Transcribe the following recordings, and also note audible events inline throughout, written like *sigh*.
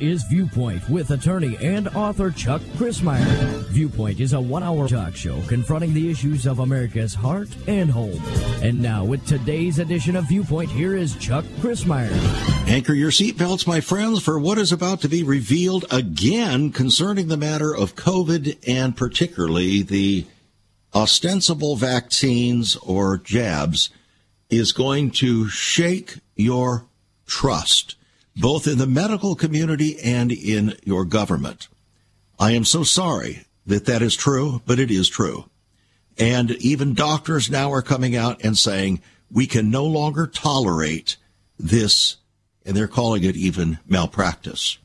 Is Viewpoint with attorney and author Chuck Crismier. Viewpoint is a one hour talk show confronting the issues of America's heart and home. And now, with today's edition of Viewpoint, here is Chuck Crismier. Anchor your seatbelts, my friends, for what is about to be revealed again concerning the matter of COVID and particularly the ostensible vaccines or jabs is going to shake your trust both in the medical community and in your government. I am so sorry that that is true, but it is true. And even doctors now are coming out and saying we can no longer tolerate this, and they're calling it even malpractice.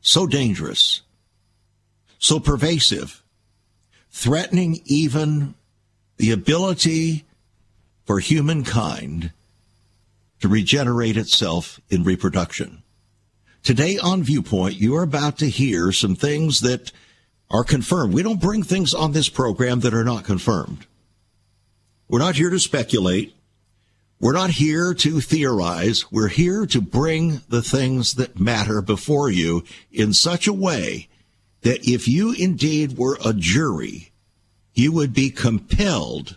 So dangerous, so pervasive, threatening even the ability for humankind to regenerate itself in reproduction. Today on Viewpoint, you are about to hear some things that are confirmed. We don't bring things on this program that are not confirmed. We're not here to speculate. We're not here to theorize. We're here to bring the things that matter before you in such a way that if you indeed were a jury, you would be compelled,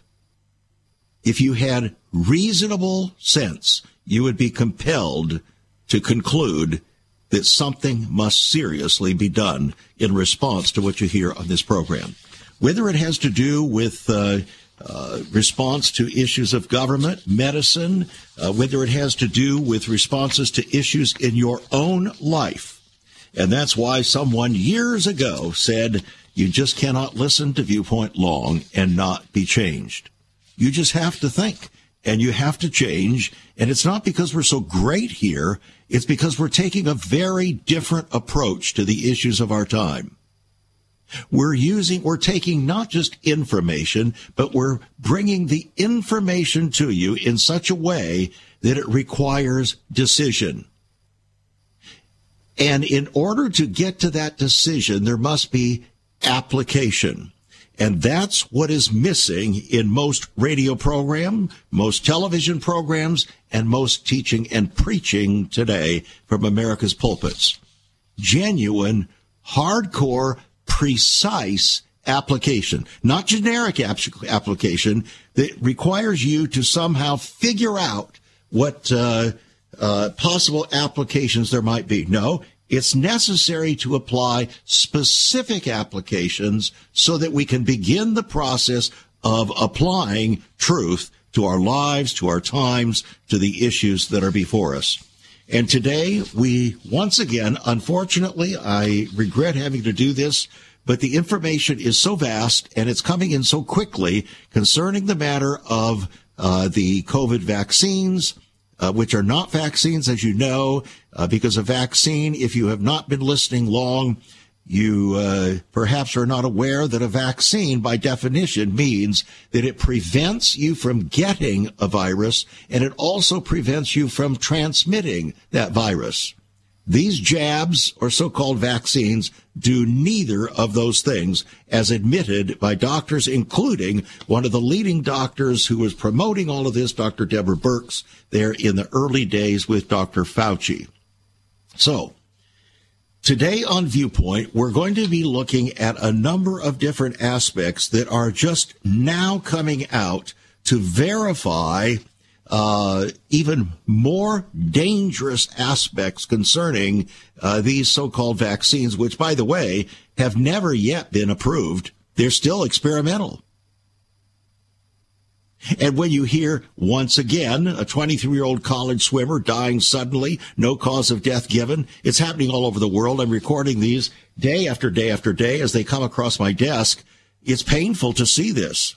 if you had reasonable sense, you would be compelled to conclude that something must seriously be done in response to what you hear on this program. Whether it has to do with uh, uh, response to issues of government, medicine, uh, whether it has to do with responses to issues in your own life. And that's why someone years ago said, you just cannot listen to Viewpoint long and not be changed. You just have to think and you have to change. And it's not because we're so great here. It's because we're taking a very different approach to the issues of our time. We're using, we're taking not just information, but we're bringing the information to you in such a way that it requires decision. And in order to get to that decision, there must be application. And that's what is missing in most radio program, most television programs, and most teaching and preaching today from America's pulpits. Genuine, hardcore, precise application, not generic application that requires you to somehow figure out what uh, uh, possible applications there might be. No, it's necessary to apply specific applications so that we can begin the process of applying truth to our lives, to our times, to the issues that are before us. And today we once again, unfortunately, I regret having to do this, but the information is so vast and it's coming in so quickly concerning the matter of uh, the COVID vaccines, uh, which are not vaccines, as you know, uh, because a vaccine, if you have not been listening long, you uh, perhaps are not aware that a vaccine, by definition, means that it prevents you from getting a virus and it also prevents you from transmitting that virus. These jabs or so-called vaccines do neither of those things as admitted by doctors, including one of the leading doctors who was promoting all of this, Dr. Deborah Birx, there in the early days with Dr. Fauci. So, today on Viewpoint, we're going to be looking at a number of different aspects that are just now coming out to verify uh, even more dangerous aspects concerning uh, these so-called vaccines, which, by the way, have never yet been approved. They're still experimental. And when you hear once again a 23 year old college swimmer dying suddenly, no cause of death given, it's happening all over the world. I'm recording these day after day after day as they come across my desk. It's painful to see this.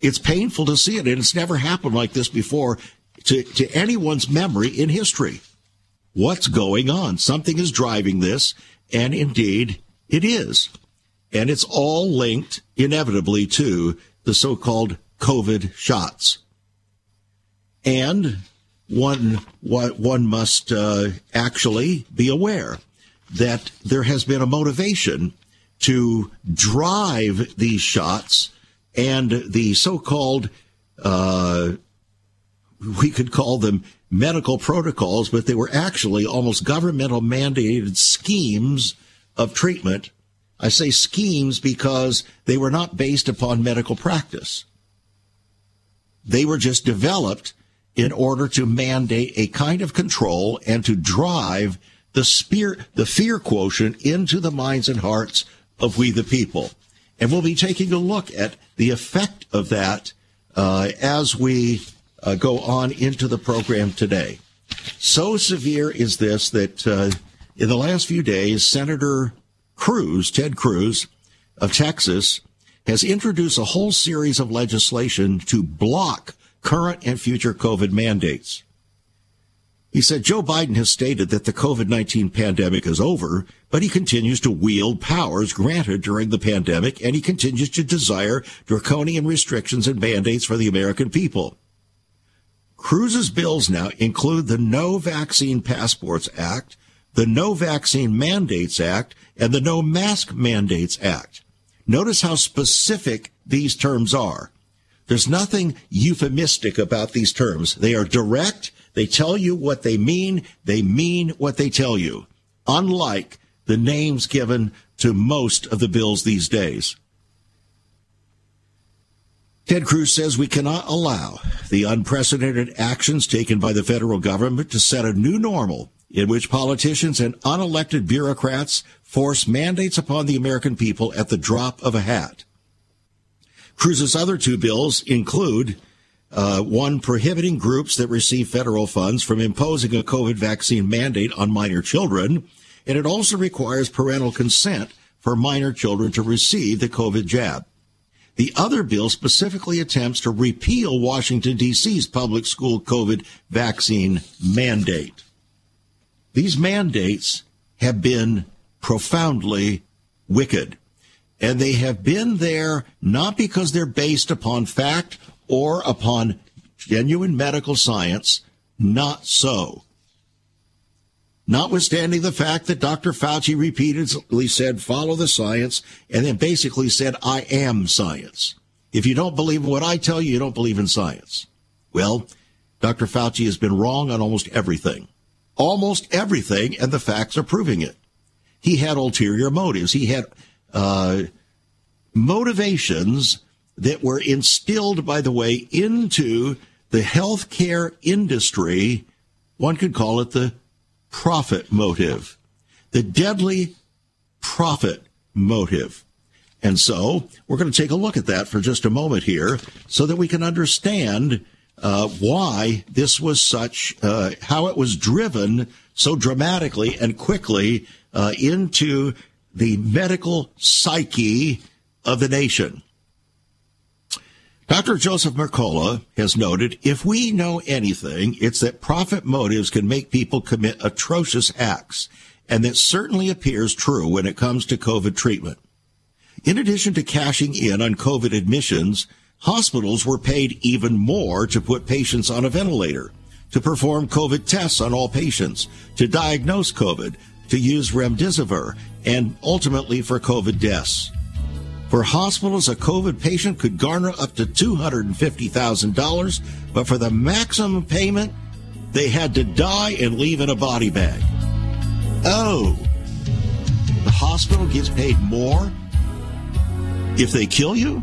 It's painful to see it, and it's never happened like this before to, to anyone's memory in history. What's going on? Something is driving this, and indeed it is. And it's all linked inevitably to the so-called COVID shots. And one, one must uh, actually be aware that there has been a motivation to drive these shots and the so-called, uh, we could call them medical protocols, but they were actually almost governmental mandated schemes of treatment. I say schemes because they were not based upon medical practice. They were just developed in order to mandate a kind of control and to drive the spear, the fear quotient into the minds and hearts of we the people. And we'll be taking a look at the effect of that uh, as we uh, go on into the program today. So severe is this that uh, in the last few days, Senator Cruz, Ted Cruz of Texas, has introduced a whole series of legislation to block current and future COVID mandates. He said Joe Biden has stated that the COVID-19 pandemic is over, but he continues to wield powers granted during the pandemic and he continues to desire draconian restrictions and mandates for the American people. Cruz's bills now include the No Vaccine Passports Act, the No Vaccine Mandates Act, and the No Mask Mandates Act. Notice how specific these terms are. There's nothing euphemistic about these terms. They are direct they tell you what they mean. They mean what they tell you. Unlike the names given to most of the bills these days. Ted Cruz says we cannot allow the unprecedented actions taken by the federal government to set a new normal in which politicians and unelected bureaucrats force mandates upon the American people at the drop of a hat. Cruz's other two bills include uh, one prohibiting groups that receive federal funds from imposing a COVID vaccine mandate on minor children. And it also requires parental consent for minor children to receive the COVID jab. The other bill specifically attempts to repeal Washington, D.C.'s public school COVID vaccine mandate. These mandates have been profoundly wicked. And they have been there not because they're based upon fact or upon genuine medical science, not so. Notwithstanding the fact that Dr. Fauci repeatedly said, follow the science, and then basically said, I am science. If you don't believe what I tell you, you don't believe in science. Well, Dr. Fauci has been wrong on almost everything. Almost everything, and the facts are proving it. He had ulterior motives. He had uh, motivations that were instilled, by the way, into the healthcare industry. One could call it the profit motive, the deadly profit motive. And so we're going to take a look at that for just a moment here so that we can understand uh, why this was such, uh, how it was driven so dramatically and quickly uh, into the medical psyche of the nation. Dr. Joseph Mercola has noted if we know anything, it's that profit motives can make people commit atrocious acts, and that certainly appears true when it comes to COVID treatment. In addition to cashing in on COVID admissions, hospitals were paid even more to put patients on a ventilator, to perform COVID tests on all patients, to diagnose COVID, to use remdesivir, and ultimately for COVID deaths. For hospitals, a COVID patient could garner up to $250,000, but for the maximum payment, they had to die and leave in a body bag. Oh, the hospital gets paid more if they kill you?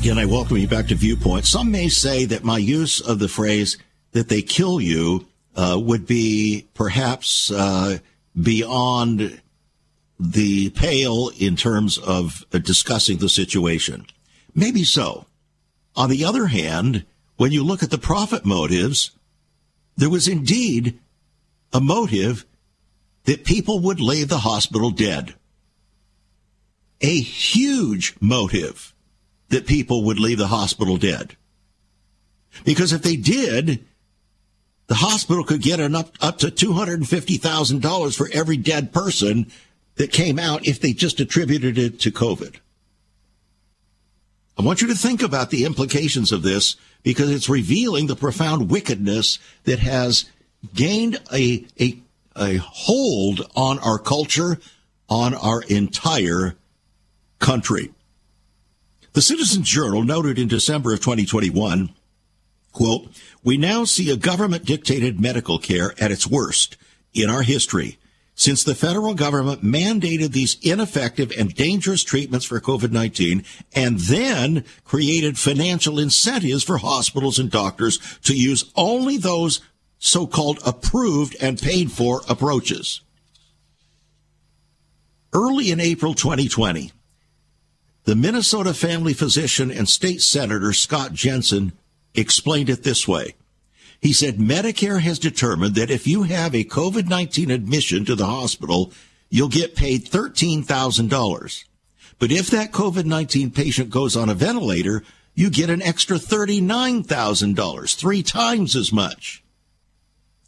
Again, I welcome you back to Viewpoint. Some may say that my use of the phrase that they kill you uh, would be perhaps uh, beyond the pale in terms of uh, discussing the situation. Maybe so. On the other hand, when you look at the profit motives, there was indeed a motive that people would leave the hospital dead. A huge motive that people would leave the hospital dead. Because if they did, the hospital could get an up, up to $250,000 for every dead person that came out if they just attributed it to COVID. I want you to think about the implications of this because it's revealing the profound wickedness that has gained a, a, a hold on our culture, on our entire country. The Citizens Journal noted in December of 2021, quote, we now see a government dictated medical care at its worst in our history since the federal government mandated these ineffective and dangerous treatments for COVID-19 and then created financial incentives for hospitals and doctors to use only those so-called approved and paid for approaches. Early in April 2020, the Minnesota family physician and state senator Scott Jensen explained it this way. He said Medicare has determined that if you have a COVID-19 admission to the hospital, you'll get paid $13,000. But if that COVID-19 patient goes on a ventilator, you get an extra $39,000, three times as much.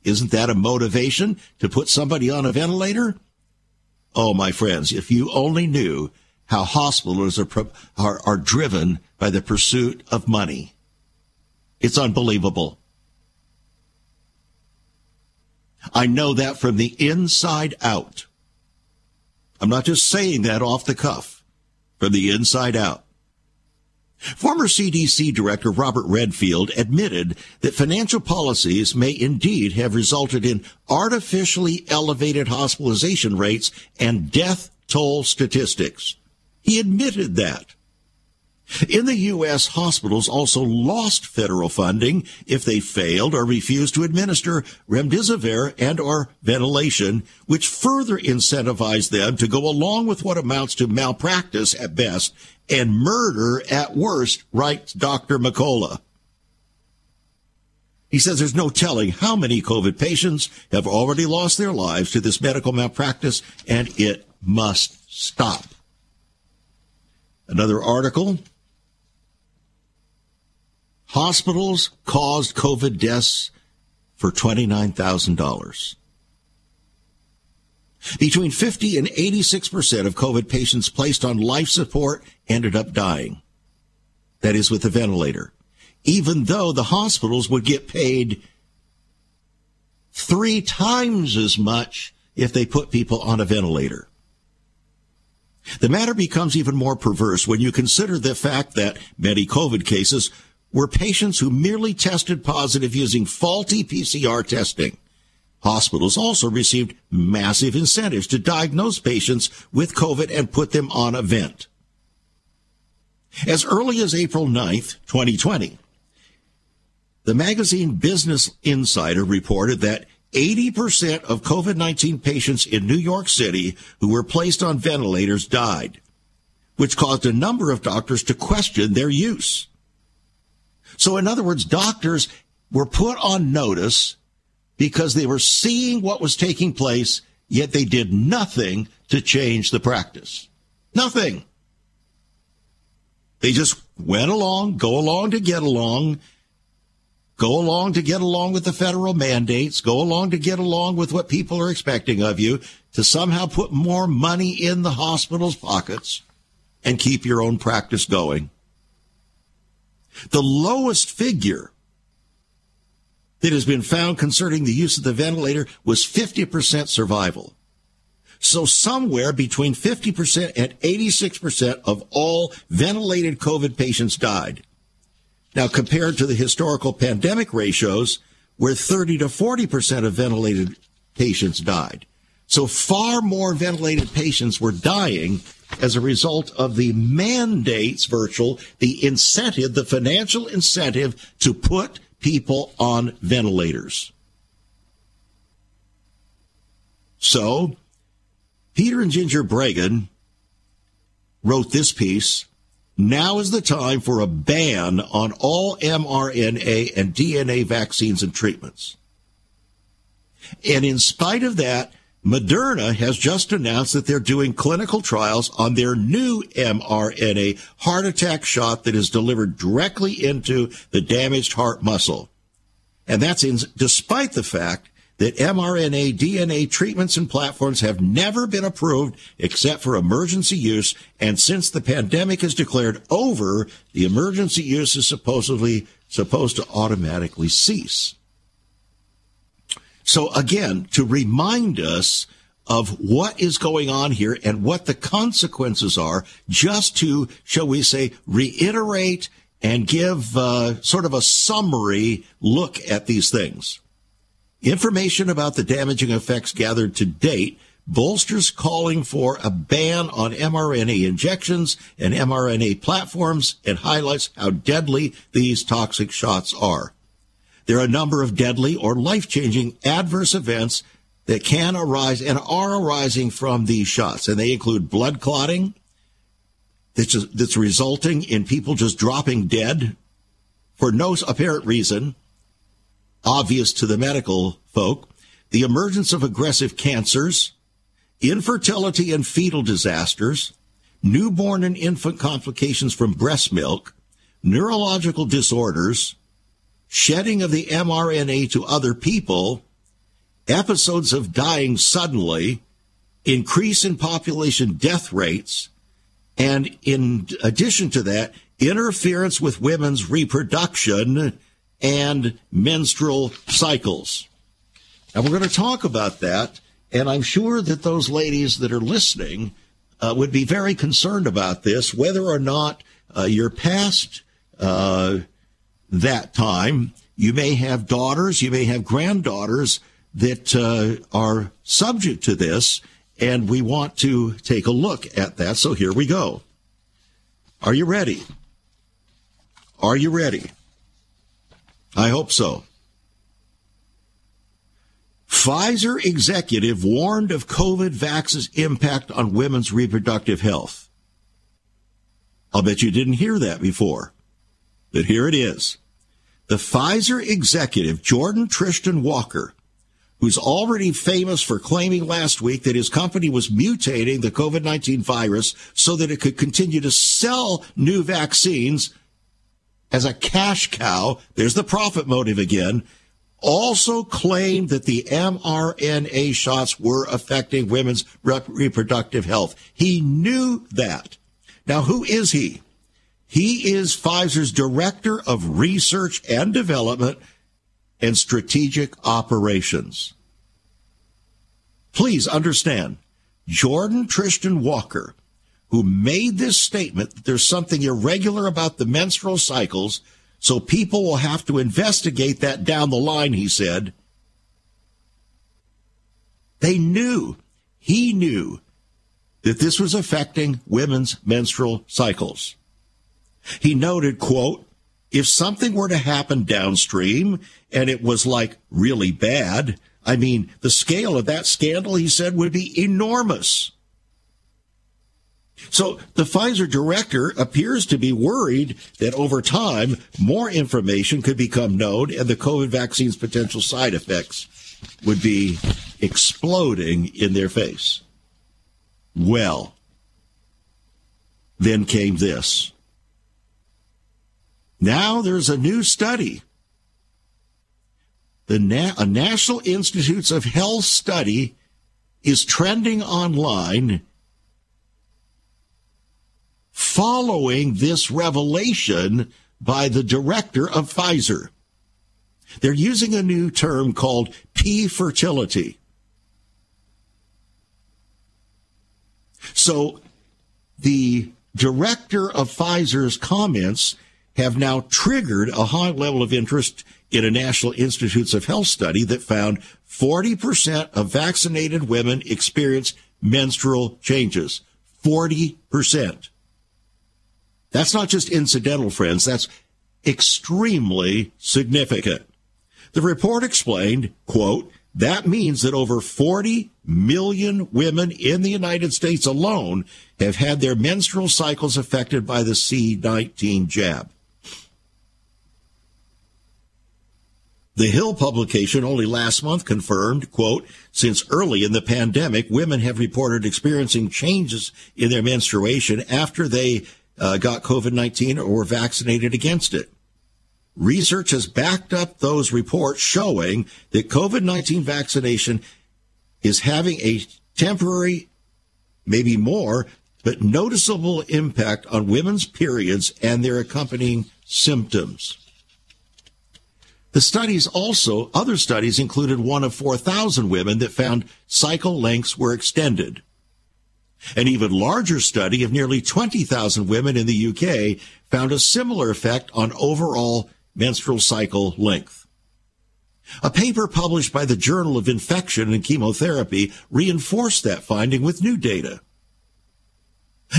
Isn't that a motivation to put somebody on a ventilator? Oh, my friends, if you only knew how hospitals are, are, are driven by the pursuit of money. It's unbelievable. I know that from the inside out. I'm not just saying that off the cuff, from the inside out. Former CDC Director Robert Redfield admitted that financial policies may indeed have resulted in artificially elevated hospitalization rates and death toll statistics. He admitted that. In the U.S., hospitals also lost federal funding if they failed or refused to administer remdesivir and or ventilation, which further incentivized them to go along with what amounts to malpractice at best and murder at worst, writes Dr. McCullough. He says there's no telling how many COVID patients have already lost their lives to this medical malpractice, and it must stop. Another article Hospitals caused COVID deaths for $29,000. Between 50 and 86% of COVID patients placed on life support ended up dying. That is with a ventilator. Even though the hospitals would get paid three times as much if they put people on a ventilator. The matter becomes even more perverse when you consider the fact that many COVID cases were patients who merely tested positive using faulty PCR testing. Hospitals also received massive incentives to diagnose patients with COVID and put them on a vent. As early as April 9th, 2020, the magazine Business Insider reported that 80% of COVID-19 patients in New York City who were placed on ventilators died, which caused a number of doctors to question their use. So, in other words, doctors were put on notice because they were seeing what was taking place, yet they did nothing to change the practice. Nothing. They just went along, go along to get along, go along to get along with the federal mandates, go along to get along with what people are expecting of you, to somehow put more money in the hospital's pockets and keep your own practice going. The lowest figure that has been found concerning the use of the ventilator was 50% survival. So somewhere between 50% and 86% of all ventilated COVID patients died. Now compared to the historical pandemic ratios where 30 to 40% of ventilated patients died. So far more ventilated patients were dying as a result of the mandates virtual, the incentive, the financial incentive to put people on ventilators. So, Peter and Ginger Breggin wrote this piece. Now is the time for a ban on all mRNA and DNA vaccines and treatments. And in spite of that, Moderna has just announced that they're doing clinical trials on their new mRNA heart attack shot that is delivered directly into the damaged heart muscle. And that's in, despite the fact that mRNA DNA treatments and platforms have never been approved except for emergency use. And since the pandemic is declared over, the emergency use is supposedly supposed to automatically cease. So again, to remind us of what is going on here and what the consequences are, just to, shall we say, reiterate and give uh, sort of a summary look at these things. Information about the damaging effects gathered to date bolsters calling for a ban on mRNA injections and mRNA platforms and highlights how deadly these toxic shots are. There are a number of deadly or life changing adverse events that can arise and are arising from these shots, and they include blood clotting that's, that's resulting in people just dropping dead for no apparent reason, obvious to the medical folk, the emergence of aggressive cancers, infertility and fetal disasters, newborn and infant complications from breast milk, neurological disorders, shedding of the mRNA to other people, episodes of dying suddenly, increase in population death rates, and in addition to that, interference with women's reproduction and menstrual cycles. And we're going to talk about that. And I'm sure that those ladies that are listening uh, would be very concerned about this, whether or not uh, you're past uh, that time. You may have daughters, you may have granddaughters that uh, are subject to this, and we want to take a look at that. So here we go. Are you ready? Are you ready? I hope so. Pfizer executive warned of COVID vax's impact on women's reproductive health. I'll bet you didn't hear that before, but here it is. The Pfizer executive, Jordon Trishton Walker, who's already famous for claiming last week that his company was mutating the COVID 19 virus so that it could continue to sell new vaccines as a cash cow. There's the profit motive again. Also claimed that the mRNA shots were affecting women's reproductive health. He knew that. Now, who is he? He is Pfizer's Director of Research and Development and Strategic Operations. Please understand, Jordon Trishton Walker, who made this statement that there's something irregular about the menstrual cycles, so people will have to investigate that down the line, he said. They knew, he knew, that this was affecting women's menstrual cycles. He noted, quote, if something were to happen downstream and it was like really bad, I mean, the scale of that scandal, he said, would be enormous. So the Pfizer director appears to be worried that over time, more information could become known and the COVID vaccine's potential side effects would be exploding in their face. Well, then came this. Now there's a new study. The Na- a National Institutes of Health study is trending online following this revelation by the director of Pfizer. They're using a new term called P fertility. So the director of Pfizer's comments have now triggered a high level of interest in a National Institutes of Health study that found 40% of vaccinated women experience menstrual changes. 40%. That's not just incidental, friends. That's extremely significant. The report explained, quote, that means that over 40 million women in the United States alone have had their menstrual cycles affected by the C19 jab. The Hill publication only last month confirmed, quote, since early in the pandemic, women have reported experiencing changes in their menstruation after they uh, got COVID-19 or were vaccinated against it. Research has backed up those reports showing that COVID-19 vaccination is having a temporary, maybe more, but noticeable impact on women's periods and their accompanying symptoms. The studies also, other studies included one of 4,000 women that found cycle lengths were extended. An even larger study of nearly 20,000 women in the UK found a similar effect on overall menstrual cycle length. A paper published by the Journal of Infection and Chemotherapy reinforced that finding with new data.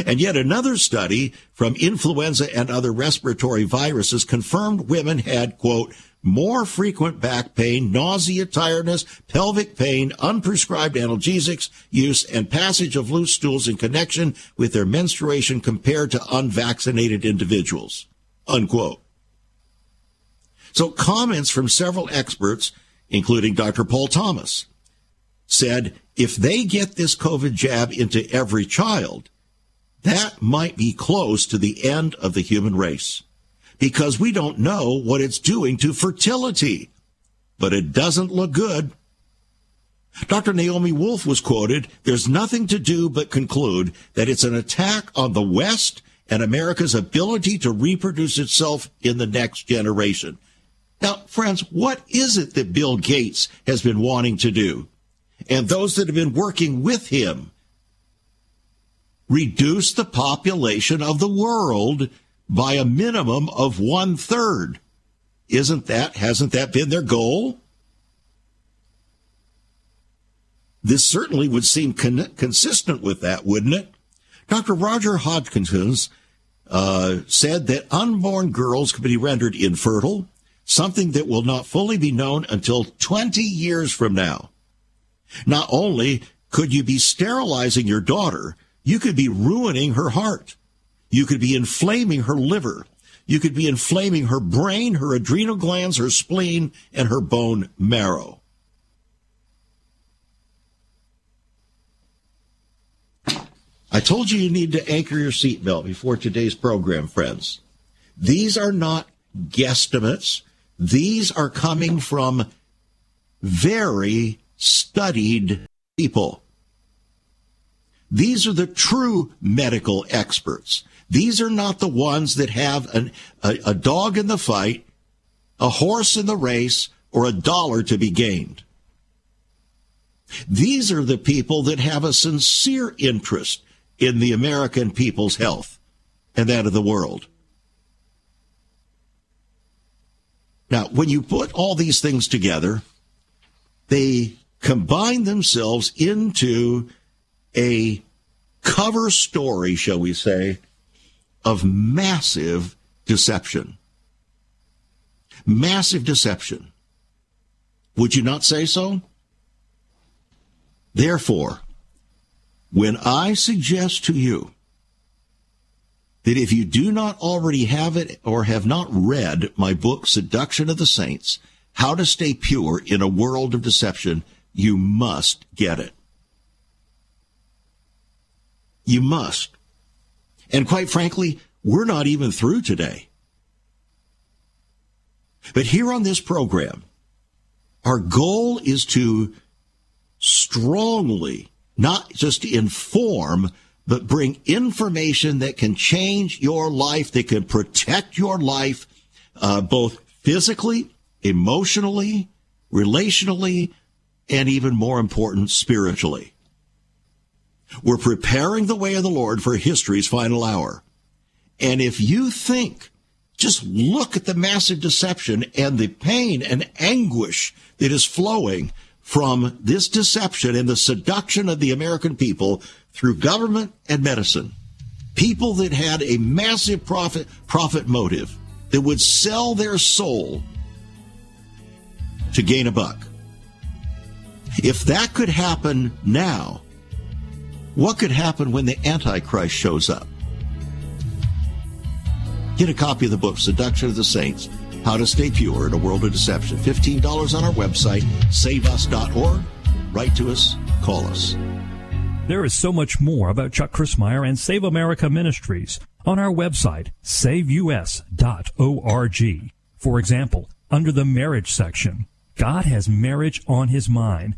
And yet another study from influenza and other respiratory viruses confirmed women had, quote, more frequent back pain, nausea, tiredness, pelvic pain, unprescribed analgesics use, and passage of loose stools in connection with their menstruation compared to unvaccinated individuals. Unquote. So comments from several experts, including Dr. Paul Thomas, said if they get this COVID jab into every child, that might be close to the end of the human race because we don't know what it's doing to fertility. But it doesn't look good. Dr. Naomi Wolf was quoted, there's nothing to do but conclude that it's an attack on the West and America's ability to reproduce itself in the next generation. Now, friends, what is it that Bill Gates has been wanting to do? And those that have been working with him reduce the population of the world by a minimum of one third. Isn't that, hasn't that been their goal? This certainly would seem con- consistent with that, wouldn't it? Dr. Roger Hodgkins uh, said that unborn girls could be rendered infertile, something that will not fully be known until 20 years from now. Not only could you be sterilizing your daughter, you could be ruining her heart. You could be inflaming her liver. You could be inflaming her brain, her adrenal glands, her spleen, and her bone marrow. I told you you need to anchor your seatbelt before today's program, friends. These are not guesstimates. These are coming from very studied people. These are the true medical experts. These are not the ones that have an, a, a dog in the fight, a horse in the race, or a dollar to be gained. These are the people that have a sincere interest in the American people's health and that of the world. Now, when you put all these things together, they combine themselves into a cover story, shall we say, of massive deception. Massive deception. Would you not say so? Therefore, when I suggest to you that if you do not already have it or have not read my book, Seduction of the Saints, How to Stay Pure in a World of Deception, you must get it. You must. And quite frankly, we're not even through today. But here on this program, our goal is to strongly, not just inform, but bring information that can change your life, that can protect your life, uh, both physically, emotionally, relationally, and even more important, spiritually. We're preparing the way of the Lord for history's final hour. And if you think, just look at the massive deception and the pain and anguish that is flowing from this deception and the seduction of the American people through government and medicine. People that had a massive profit, profit motive that would sell their soul to gain a buck. If that could happen now, what could happen when the Antichrist shows up? Get a copy of the book, Seduction of the Saints, How to Stay Pure in a World of Deception. $15 on our website, saveus.org. Write to us, call us. There is so much more about Chuck Crismier and Save America Ministries on our website, saveus.org. For example, under the marriage section, God has marriage on his mind.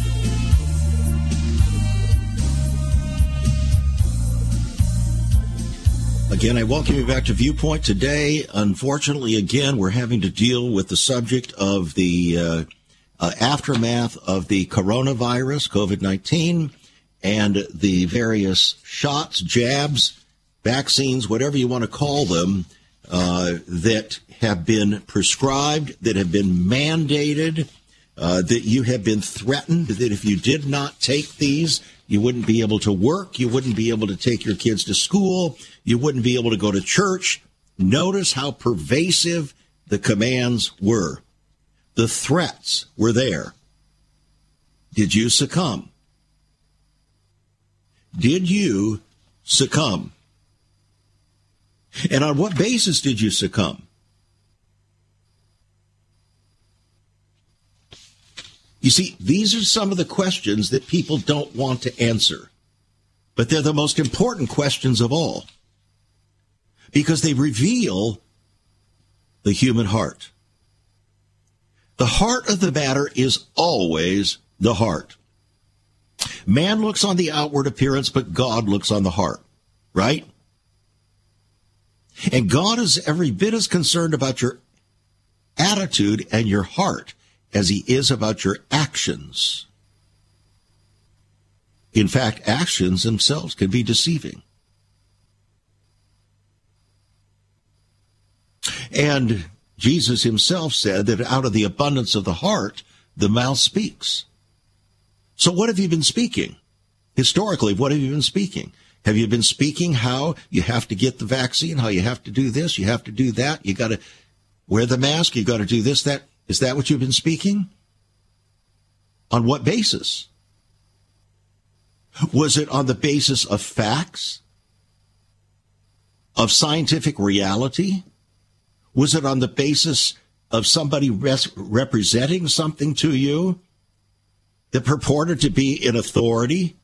Again, I welcome you back to Viewpoint. Today, unfortunately, again, we're having to deal with the subject of the uh, uh, aftermath of the coronavirus, COVID 19 and the various shots, jabs, vaccines, whatever you want to call them, uh, that have been prescribed, that have been mandated, uh, that you have been threatened that if you did not take these, you wouldn't be able to work, you wouldn't be able to take your kids to school, you wouldn't be able to go to church. Notice how pervasive the commands were. The threats were there. Did you succumb? Did you succumb? And on what basis did you succumb? You see, these are some of the questions that people don't want to answer, but they're the most important questions of all because they reveal the human heart. The heart of the matter is always the heart. Man looks on the outward appearance, but God looks on the heart, right? And God is every bit as concerned about your attitude and your heart as he is about your actions. In fact, actions themselves can be deceiving. And Jesus himself said that out of the abundance of the heart, the mouth speaks. So what have you been speaking? Historically, what have you been speaking? Have you been speaking how you have to get the vaccine, how you have to do this, you have to do that, you got to wear the mask, you got to do this, that? Is that what you've been speaking? On what basis? Was it on the basis of facts? Of scientific reality? Was it on the basis of somebody res- representing something to you? that purported to be in authority,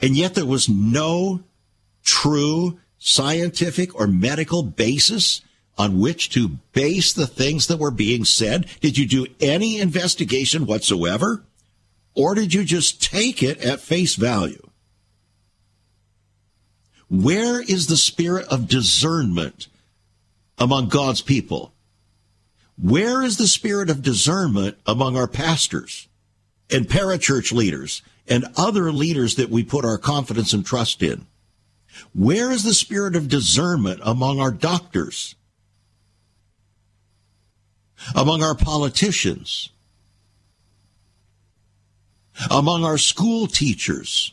and yet there was no true scientific or medical basis on which to base the things that were being said? Did you do any investigation whatsoever? Or did you just take it at face value? Where is the spirit of discernment among God's people? Where is the spirit of discernment among our pastors? and parachurch leaders and other leaders that we put our confidence and trust in? Where is the spirit of discernment among our doctors? Among our politicians? Among our school teachers?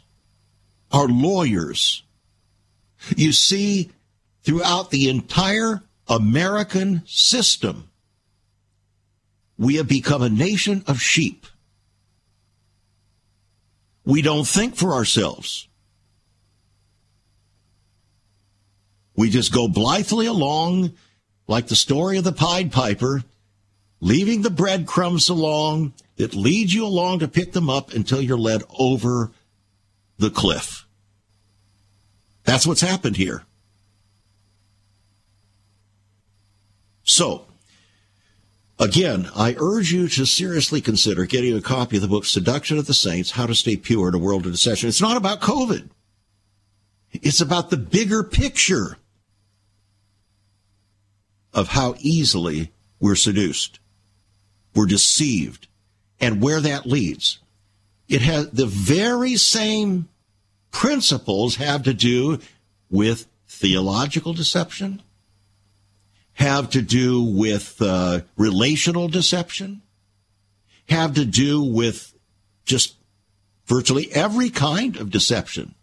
Our lawyers? You see, throughout the entire American system, we have become a nation of sheep. We don't think for ourselves. We just go blithely along like the story of the Pied Piper, leaving the breadcrumbs along that leads you along to pick them up until you're led over the cliff. That's what's happened here. So, Again, I urge you to seriously consider getting a copy of the book Seduction of the Saints How to Stay Pure in a World of Deception. It's not about COVID, it's about the bigger picture of how easily we're seduced. we're deceived and where that leads. It has the very same principles have to do with theological deception, have to do with uh, relational deception, have to do with just virtually every kind of deception.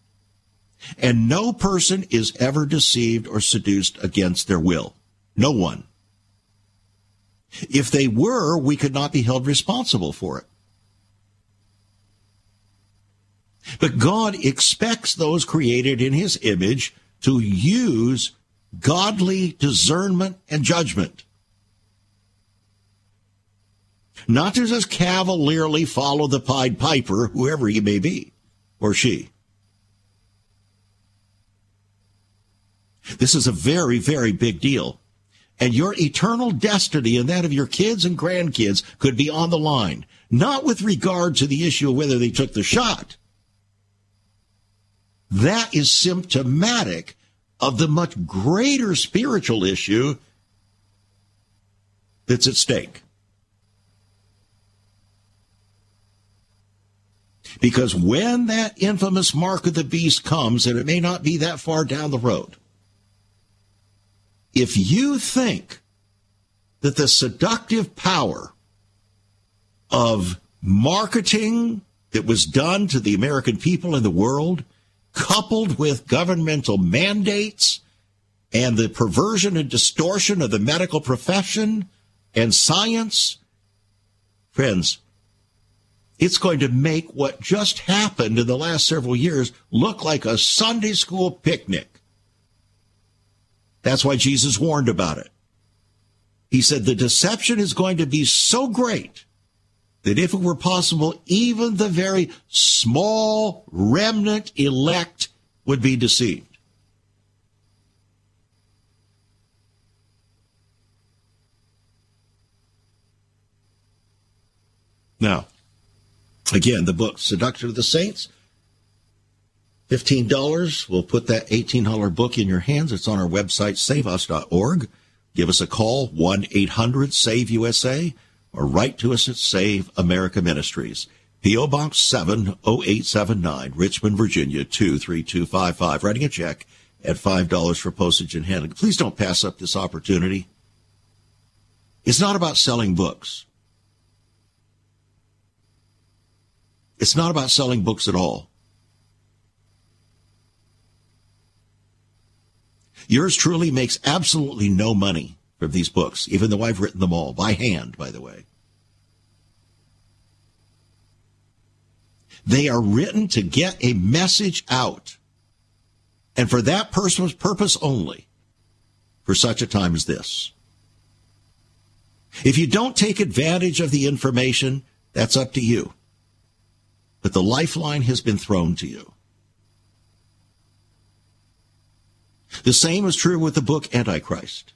And no person is ever deceived or seduced against their will. No one. If they were, we could not be held responsible for it. But God expects those created in his image to use godly discernment and judgment. Not to just cavalierly follow the Pied Piper, whoever he may be, or she. This is a very, very big deal. And your eternal destiny and that of your kids and grandkids could be on the line, not with regard to the issue of whether they took the shot. That is symptomatic of the much greater spiritual issue that's at stake. Because when that infamous mark of the beast comes, and it may not be that far down the road, if you think that the seductive power of marketing that was done to the American people and the world, coupled with governmental mandates and the perversion and distortion of the medical profession and science, friends, it's going to make what just happened in the last several years look like a Sunday school picnic. That's why Jesus warned about it. He said the deception is going to be so great that if it were possible, even the very small remnant elect would be deceived. Now, again, the book Seduction of the Saints $15. We'll put that $18 book in your hands. It's on our website, saveus.org. Give us a call, 1 800 SAVE USA, or write to us at Save America Ministries. P.O. Box 70879, Richmond, Virginia 23255. Writing a check at $5 for postage and handling. Please don't pass up this opportunity. It's not about selling books. It's not about selling books at all. Yours truly makes absolutely no money from these books, even though I've written them all by hand, by the way. They are written to get a message out. And for that person's purpose only, for such a time as this. If you don't take advantage of the information, that's up to you. But the lifeline has been thrown to you. The same is true with the book Antichrist.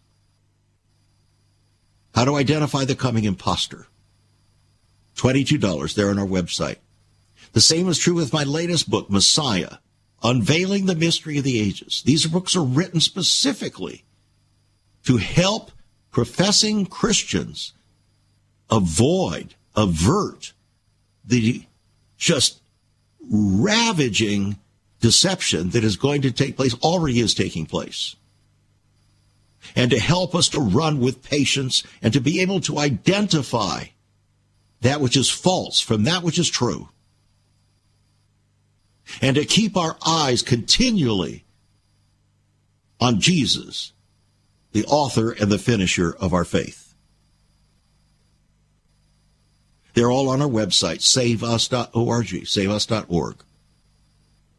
How to identify the coming impostor. $22 there on our website. The same is true with my latest book, Messiah, Unveiling the Mystery of the Ages. These books are written specifically to help professing Christians avoid, avert the just ravaging deception that is going to take place, already is taking place. And to help us to run with patience and to be able to identify that which is false from that which is true. And to keep our eyes continually on Jesus, the author and the finisher of our faith. They're all on our website, saveus.org, saveus.org.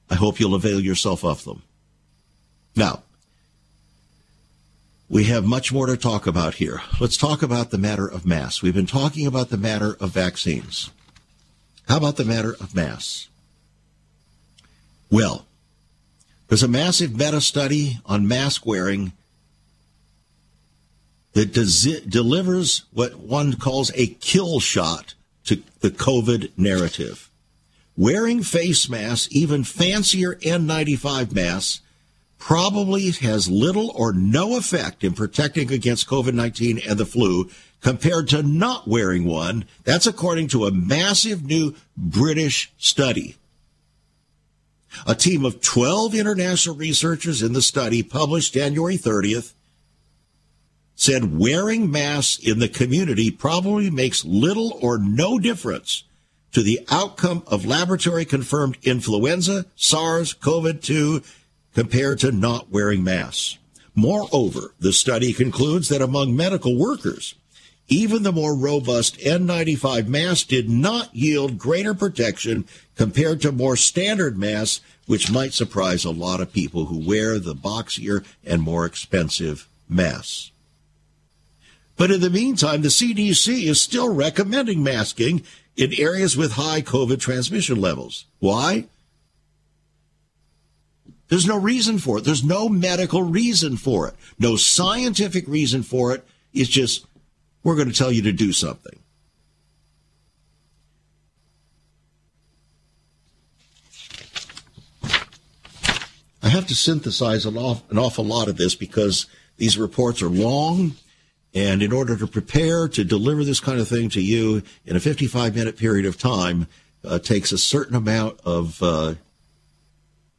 I hope you'll avail yourself of them. Now, we have much more to talk about here. Let's talk about the matter of mass. We've been talking about the matter of vaccines. How about the matter of mass? Well, there's a massive meta study on mask wearing that des- delivers what one calls a kill shot to the COVID narrative wearing face masks, even fancier N95 masks, probably has little or no effect in protecting against COVID 19 and the flu compared to not wearing one. That's according to a massive new British study. A team of 12 international researchers in the study published January 30th said wearing masks in the community probably makes little or no difference to the outcome of laboratory confirmed influenza, SARS, COVID 2 compared to not wearing masks. Moreover, the study concludes that among medical workers, even the more robust N95 mask did not yield greater protection compared to more standard masks, which might surprise a lot of people who wear the boxier and more expensive masks. But in the meantime, the CDC is still recommending masking in areas with high COVID transmission levels. Why? There's no reason for it. There's no medical reason for it. No scientific reason for it. It's just, we're going to tell you to do something. I have to synthesize an, awful lot of this because these reports are long and in order to prepare to deliver this kind of thing to you in a 55 minute period of time, uh, takes a certain amount of uh,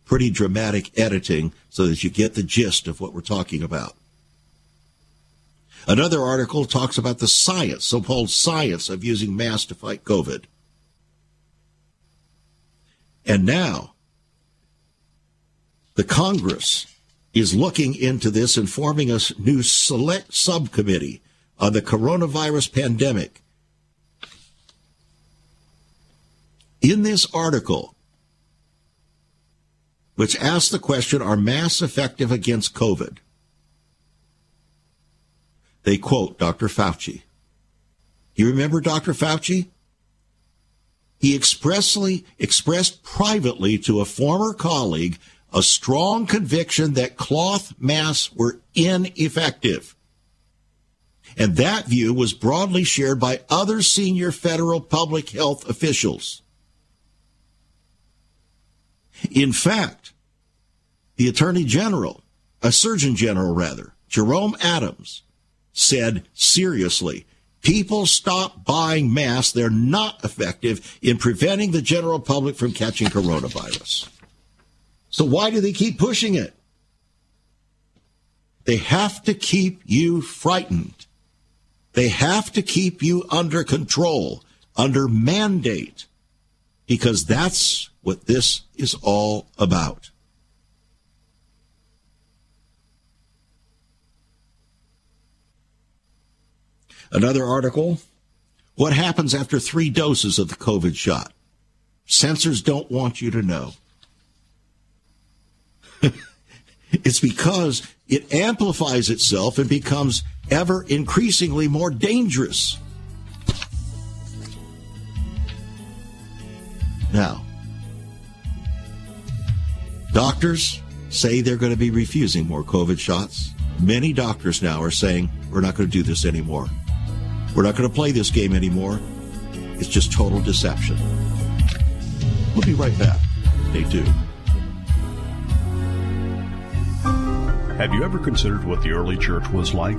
pretty dramatic editing so that you get the gist of what we're talking about. Another article talks about the science, so called science, of using masks to fight COVID. And now, the Congress is looking into this and forming a new select subcommittee on the coronavirus pandemic. In this article, which asks the question Are masks effective against COVID? They quote Dr. Fauci. You remember Dr. Fauci? He expressly expressed privately to a former colleague a strong conviction that cloth masks were ineffective. And that view was broadly shared by other senior federal public health officials. In fact, the Attorney General, a Surgeon General rather, Jerome Adams, said seriously, people stop buying masks. They're not effective in preventing the general public from catching coronavirus. So why do they keep pushing it? They have to keep you frightened. They have to keep you under control, under mandate, because that's what this is all about. Another article What happens after three doses of the COVID shot? Censors don't want you to know. *laughs* it's because it amplifies itself and becomes ever increasingly more dangerous. Now, doctors say they're going to be refusing more COVID shots. Many doctors now are saying, we're not going to do this anymore. We're not going to play this game anymore. It's just total deception. We'll be right back. Stay tuned. Have you ever considered what the early church was like?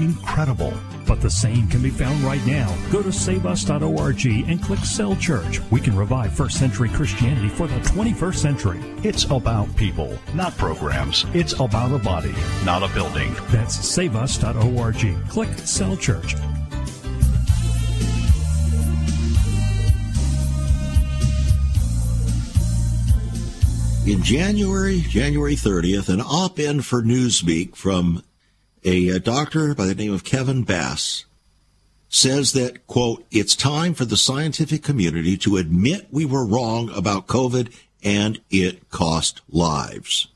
Incredible. But the same can be found right now. Go to saveus.org and click Cell Church. We can revive first century Christianity for the 21st century. It's about people, not programs. It's about a body, not a building. That's saveus.org. Click Cell Church. In January, January 30th, an op-ed for Newsweek from a, a doctor by the name of Kevin Bass says that, quote, it's time for the scientific community to admit we were wrong about COVID and it cost lives.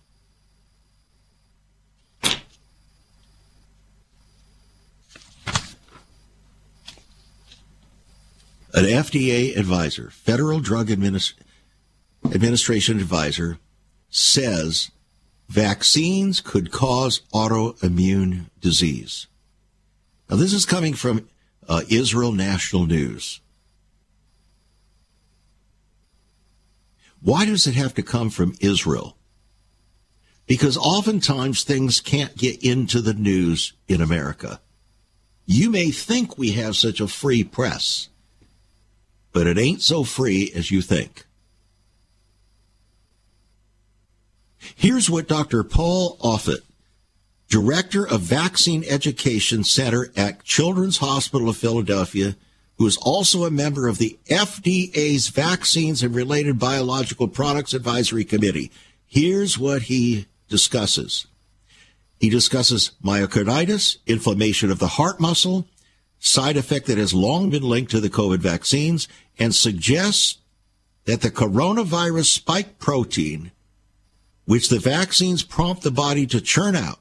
An FDA advisor, Federal Drug Administ- Administration advisor, says vaccines could cause autoimmune disease. Now, this is coming from uh, Israel National News. Why does it have to come from Israel? Because oftentimes things can't get into the news in America. You may think we have such a free press, but it ain't so free as you think. Here's what Dr. Paul Offit, Director of Vaccine Education Center at Children's Hospital of Philadelphia, who is also a member of the FDA's Vaccines and Related Biological Products Advisory Committee. Here's what he discusses. He discusses myocarditis, inflammation of the heart muscle, side effect that has long been linked to the COVID vaccines, and suggests that the coronavirus spike protein, which the vaccines prompt the body to churn out,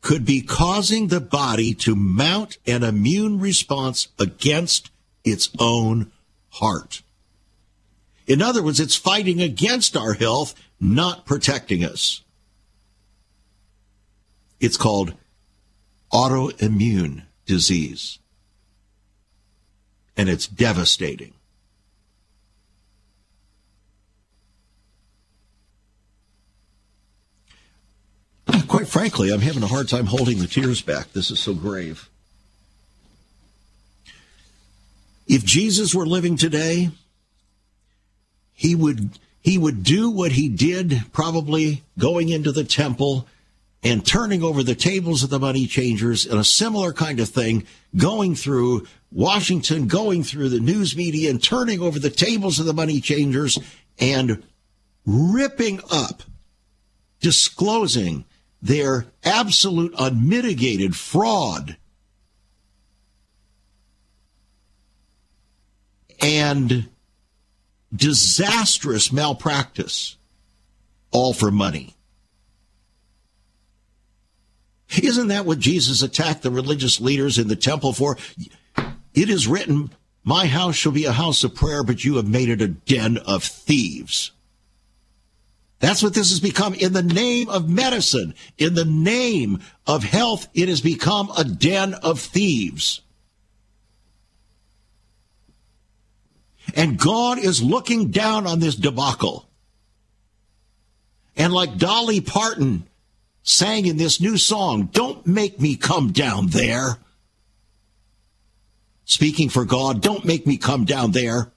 could be causing the body to mount an immune response against its own heart. In other words, it's fighting against our health, not protecting us. It's called autoimmune disease. And it's devastating. Quite frankly, I'm having a hard time holding the tears back. This is so grave. If Jesus were living today, he would he would do what he did probably going into the temple and turning over the tables of the money changers and a similar kind of thing going through Washington, going through the news media and turning over the tables of the money changers and ripping up, disclosing their absolute unmitigated fraud and disastrous malpractice, all for money. Isn't that what Jesus attacked the religious leaders in the temple for? It is written, My house shall be a house of prayer, but you have made it a den of thieves. That's what this has become. In the name of medicine, in the name of health, it has become a den of thieves. And God is looking down on this debacle. And like Dolly Parton sang in this new song, Don't Make Me Come Down There. Speaking for God, don't make me come down there.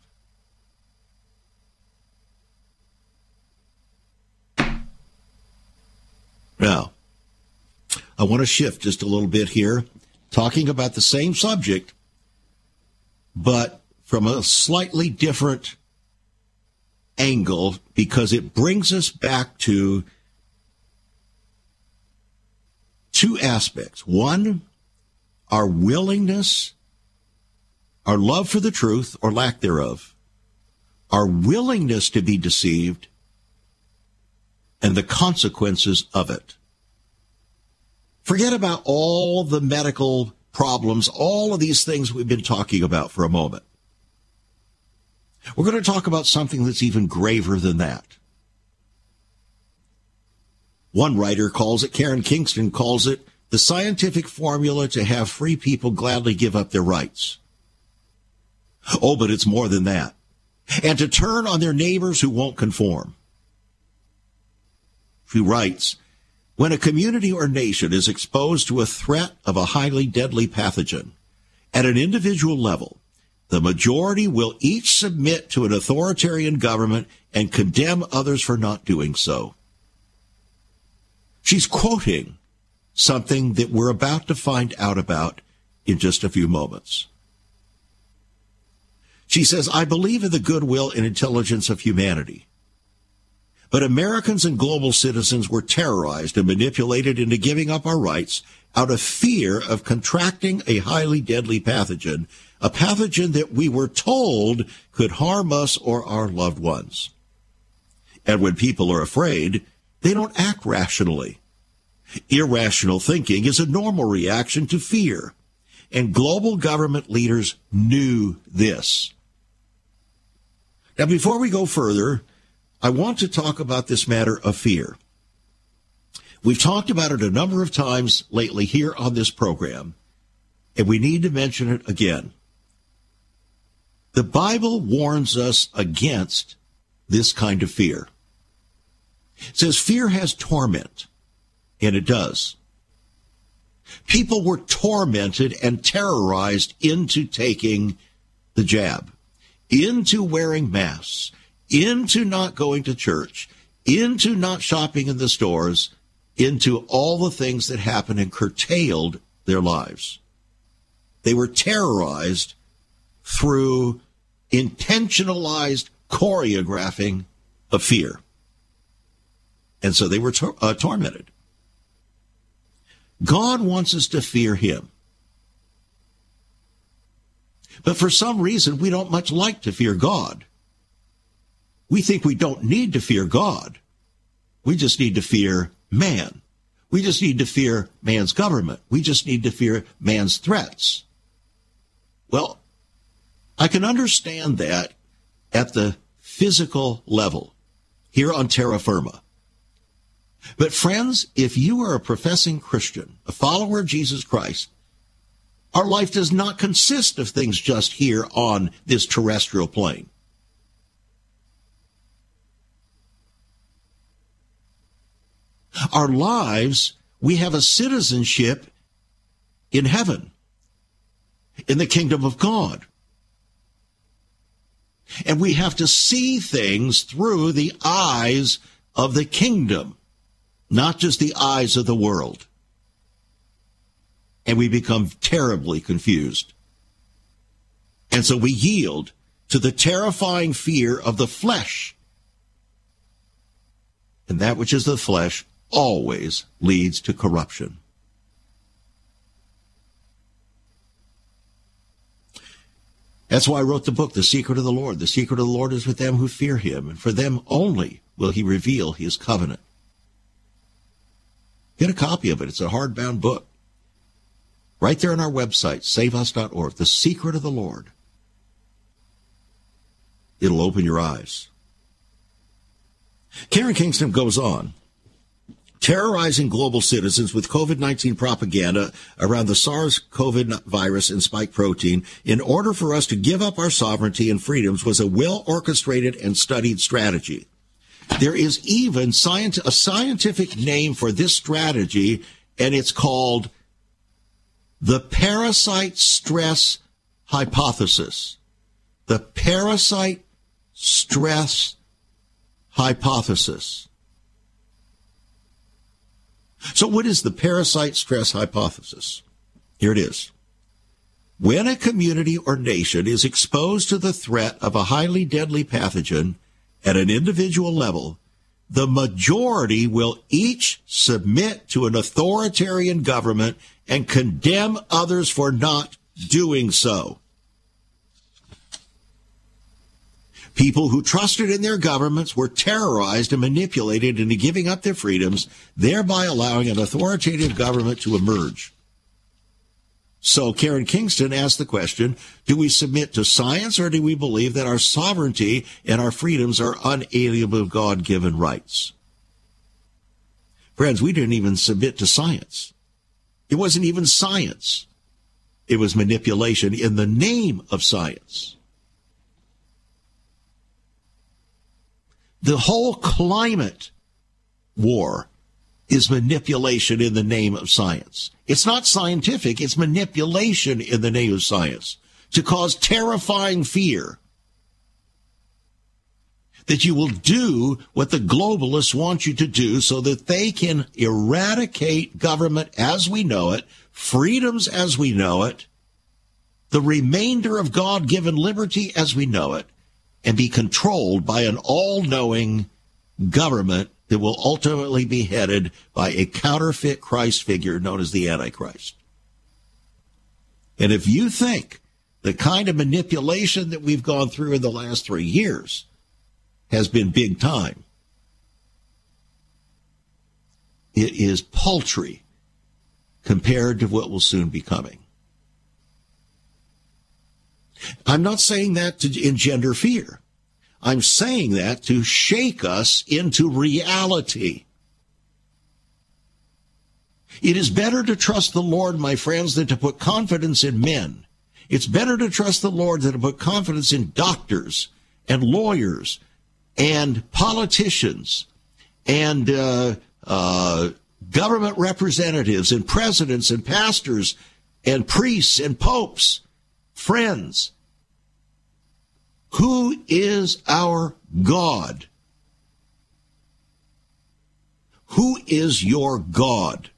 Now, I want to shift just a little bit here, talking about the same subject, but from a slightly different angle because it brings us back to two aspects. One, our willingness, our love for the truth or lack thereof, our willingness to be deceived, and the consequences of it. Forget about all the medical problems, all of these things we've been talking about for a moment. We're going to talk about something that's even graver than that. One writer calls it, Karen Kingston calls it, the scientific formula to have free people gladly give up their rights. Oh, but it's more than that. And to turn on their neighbors who won't conform who writes, when a community or nation is exposed to a threat of a highly deadly pathogen, at an individual level, the majority will each submit to an authoritarian government and condemn others for not doing so. She's quoting something that we're about to find out about in just a few moments. She says, I believe in the goodwill and intelligence of humanity. But Americans and global citizens were terrorized and manipulated into giving up our rights out of fear of contracting a highly deadly pathogen, a pathogen that we were told could harm us or our loved ones. And when people are afraid, they don't act rationally. Irrational thinking is a normal reaction to fear. And global government leaders knew this. Now, before we go further, I want to talk about this matter of fear. We've talked about it a number of times lately here on this program, and we need to mention it again. The Bible warns us against this kind of fear. It says fear has torment, and it does. People were tormented and terrorized into taking the jab, into wearing masks, into not going to church, into not shopping in the stores, into all the things that happened and curtailed their lives. They were terrorized through intentionalized choreographing of fear. And so they were tor- uh, tormented. God wants us to fear him. But for some reason, we don't much like to fear God. We think we don't need to fear God. We just need to fear man. We just need to fear man's government. We just need to fear man's threats. Well, I can understand that at the physical level here on terra firma. But friends, if you are a professing Christian, a follower of Jesus Christ, our life does not consist of things just here on this terrestrial plane. Our lives, we have a citizenship in heaven, in the kingdom of God. And we have to see things through the eyes of the kingdom, not just the eyes of the world. And we become terribly confused. And so we yield to the terrifying fear of the flesh. And that which is the flesh always leads to corruption. That's why I wrote the book, The Secret of the Lord. The secret of the Lord is with them who fear him, and for them only will he reveal his covenant. Get a copy of it. It's a hardbound book. Right there on our website, saveus.org. The Secret of the Lord. It'll open your eyes. Karen Kingston goes on terrorizing global citizens with COVID 19 propaganda around the SARS CoV virus and spike protein in order for us to give up our sovereignty and freedoms was a well orchestrated and studied strategy. There is even a scientific name for this strategy, and it's called the parasite stress hypothesis. The parasite stress hypothesis. So, what is the parasite stress hypothesis? Here it is. When a community or nation is exposed to the threat of a highly deadly pathogen at an individual level, the majority will each submit to an authoritarian government and condemn others for not doing so. People who trusted in their governments were terrorized and manipulated into giving up their freedoms, thereby allowing an authoritative government to emerge. So Karen Kingston asked the question, do we submit to science or do we believe that our sovereignty and our freedoms are unalienable God-given rights? Friends, we didn't even submit to science. It wasn't even science. It was manipulation in the name of science. The whole climate war is manipulation in the name of science. It's not scientific, it's manipulation in the name of science to cause terrifying fear that you will do what the globalists want you to do so that they can eradicate government as we know it, freedoms as we know it, the remainder of God given liberty as we know it, and be controlled by an all knowing, government that will ultimately be headed by a counterfeit Christ figure known as the Antichrist. And if you think the kind of manipulation that we've gone through in the last three years has been big time, it is paltry compared to what will soon be coming. I'm not saying that to engender fear. I'm saying that to shake us into reality. It is better to trust the Lord, my friends, than to put confidence in men. It's better to trust the Lord than to put confidence in doctors and lawyers and politicians and uh, uh, government representatives and presidents and pastors and priests and popes, friends. Who is our God? Who is your God?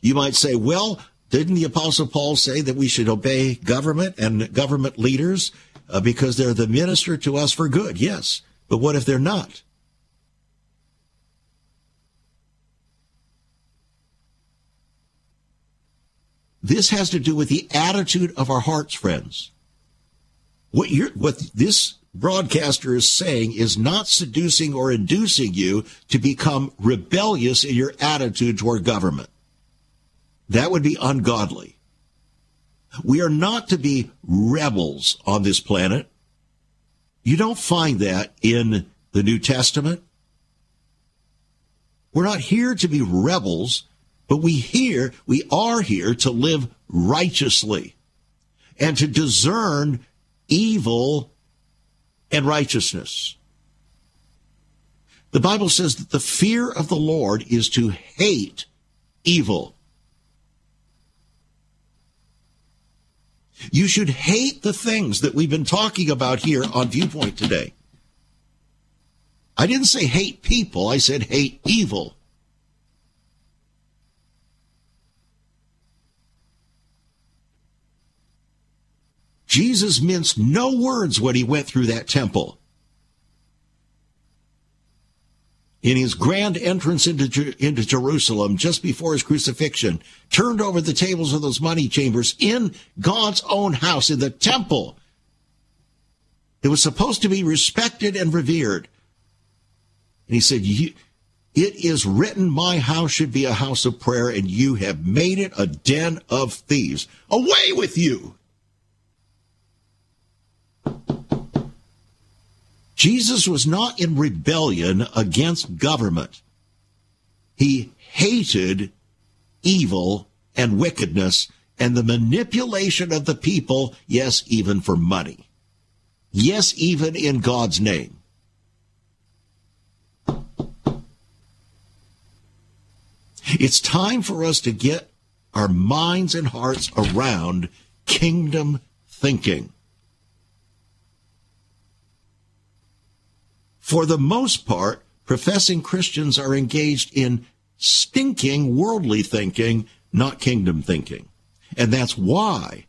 You might say, well, didn't the Apostle Paul say that we should obey government and government leaders uh, because they're the minister to us for good? Yes. But what if they're not? This has to do with the attitude of our hearts, friends. What you're, what this broadcaster is saying is not seducing or inducing you to become rebellious in your attitude toward government. That would be ungodly. We are not to be rebels on this planet. You don't find that in the New Testament. We're not here to be rebels, but we here, we are here to live righteously and to discern evil and righteousness. The Bible says that the fear of the Lord is to hate evil. You should hate the things that we've been talking about here on Viewpoint today. I didn't say hate people, I said hate evil. Jesus minced no words when he went through that temple. in his grand entrance into, into Jerusalem just before his crucifixion, turned over the tables of those money chambers in God's own house, in the temple. It was supposed to be respected and revered. And he said, It is written, My house should be a house of prayer, and you have made it a den of thieves. Away with you! Jesus was not in rebellion against government. He hated evil and wickedness and the manipulation of the people, yes, even for money. Yes, even in God's name. It's time for us to get our minds and hearts around kingdom thinking. For the most part, professing Christians are engaged in stinking worldly thinking, not kingdom thinking. And that's why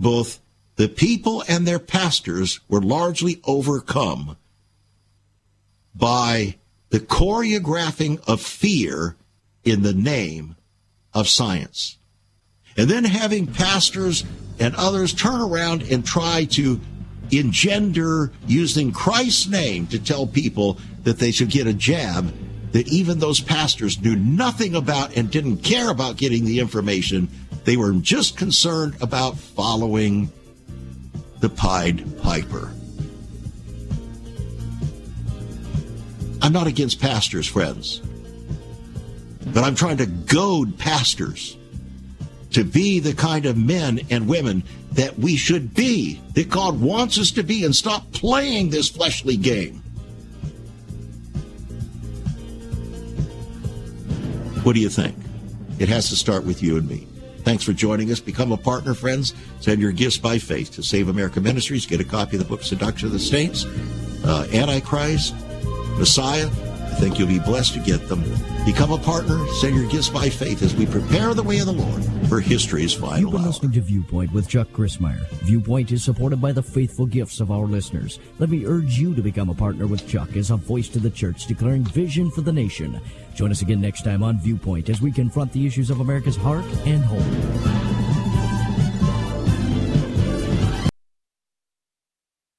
both the people and their pastors were largely overcome by the choreographing of fear in the name of science. And then having pastors and others turn around and try to engender using Christ's name to tell people that they should get a jab that even those pastors knew nothing about and didn't care about getting the information. They were just concerned about following the Pied Piper. I'm not against pastors, friends, but I'm trying to goad pastors to be the kind of men and women that we should be, that God wants us to be, and stop playing this fleshly game. What do you think? It has to start with you and me. Thanks for joining us. Become a partner, friends. Send your gifts by faith to Save America Ministries. Get a copy of the book Seduction of the Saints, uh, Antichrist, Messiah, I think you'll be blessed to get them. Become a partner. Send your gifts by faith as we prepare the way of the Lord for history's final You've been hour. listening to Viewpoint with Chuck Crismier. Viewpoint is supported by the faithful gifts of our listeners. Let me urge you to become a partner with Chuck as a voice to the church declaring vision for the nation. Join us again next time on Viewpoint as we confront the issues of America's heart and home.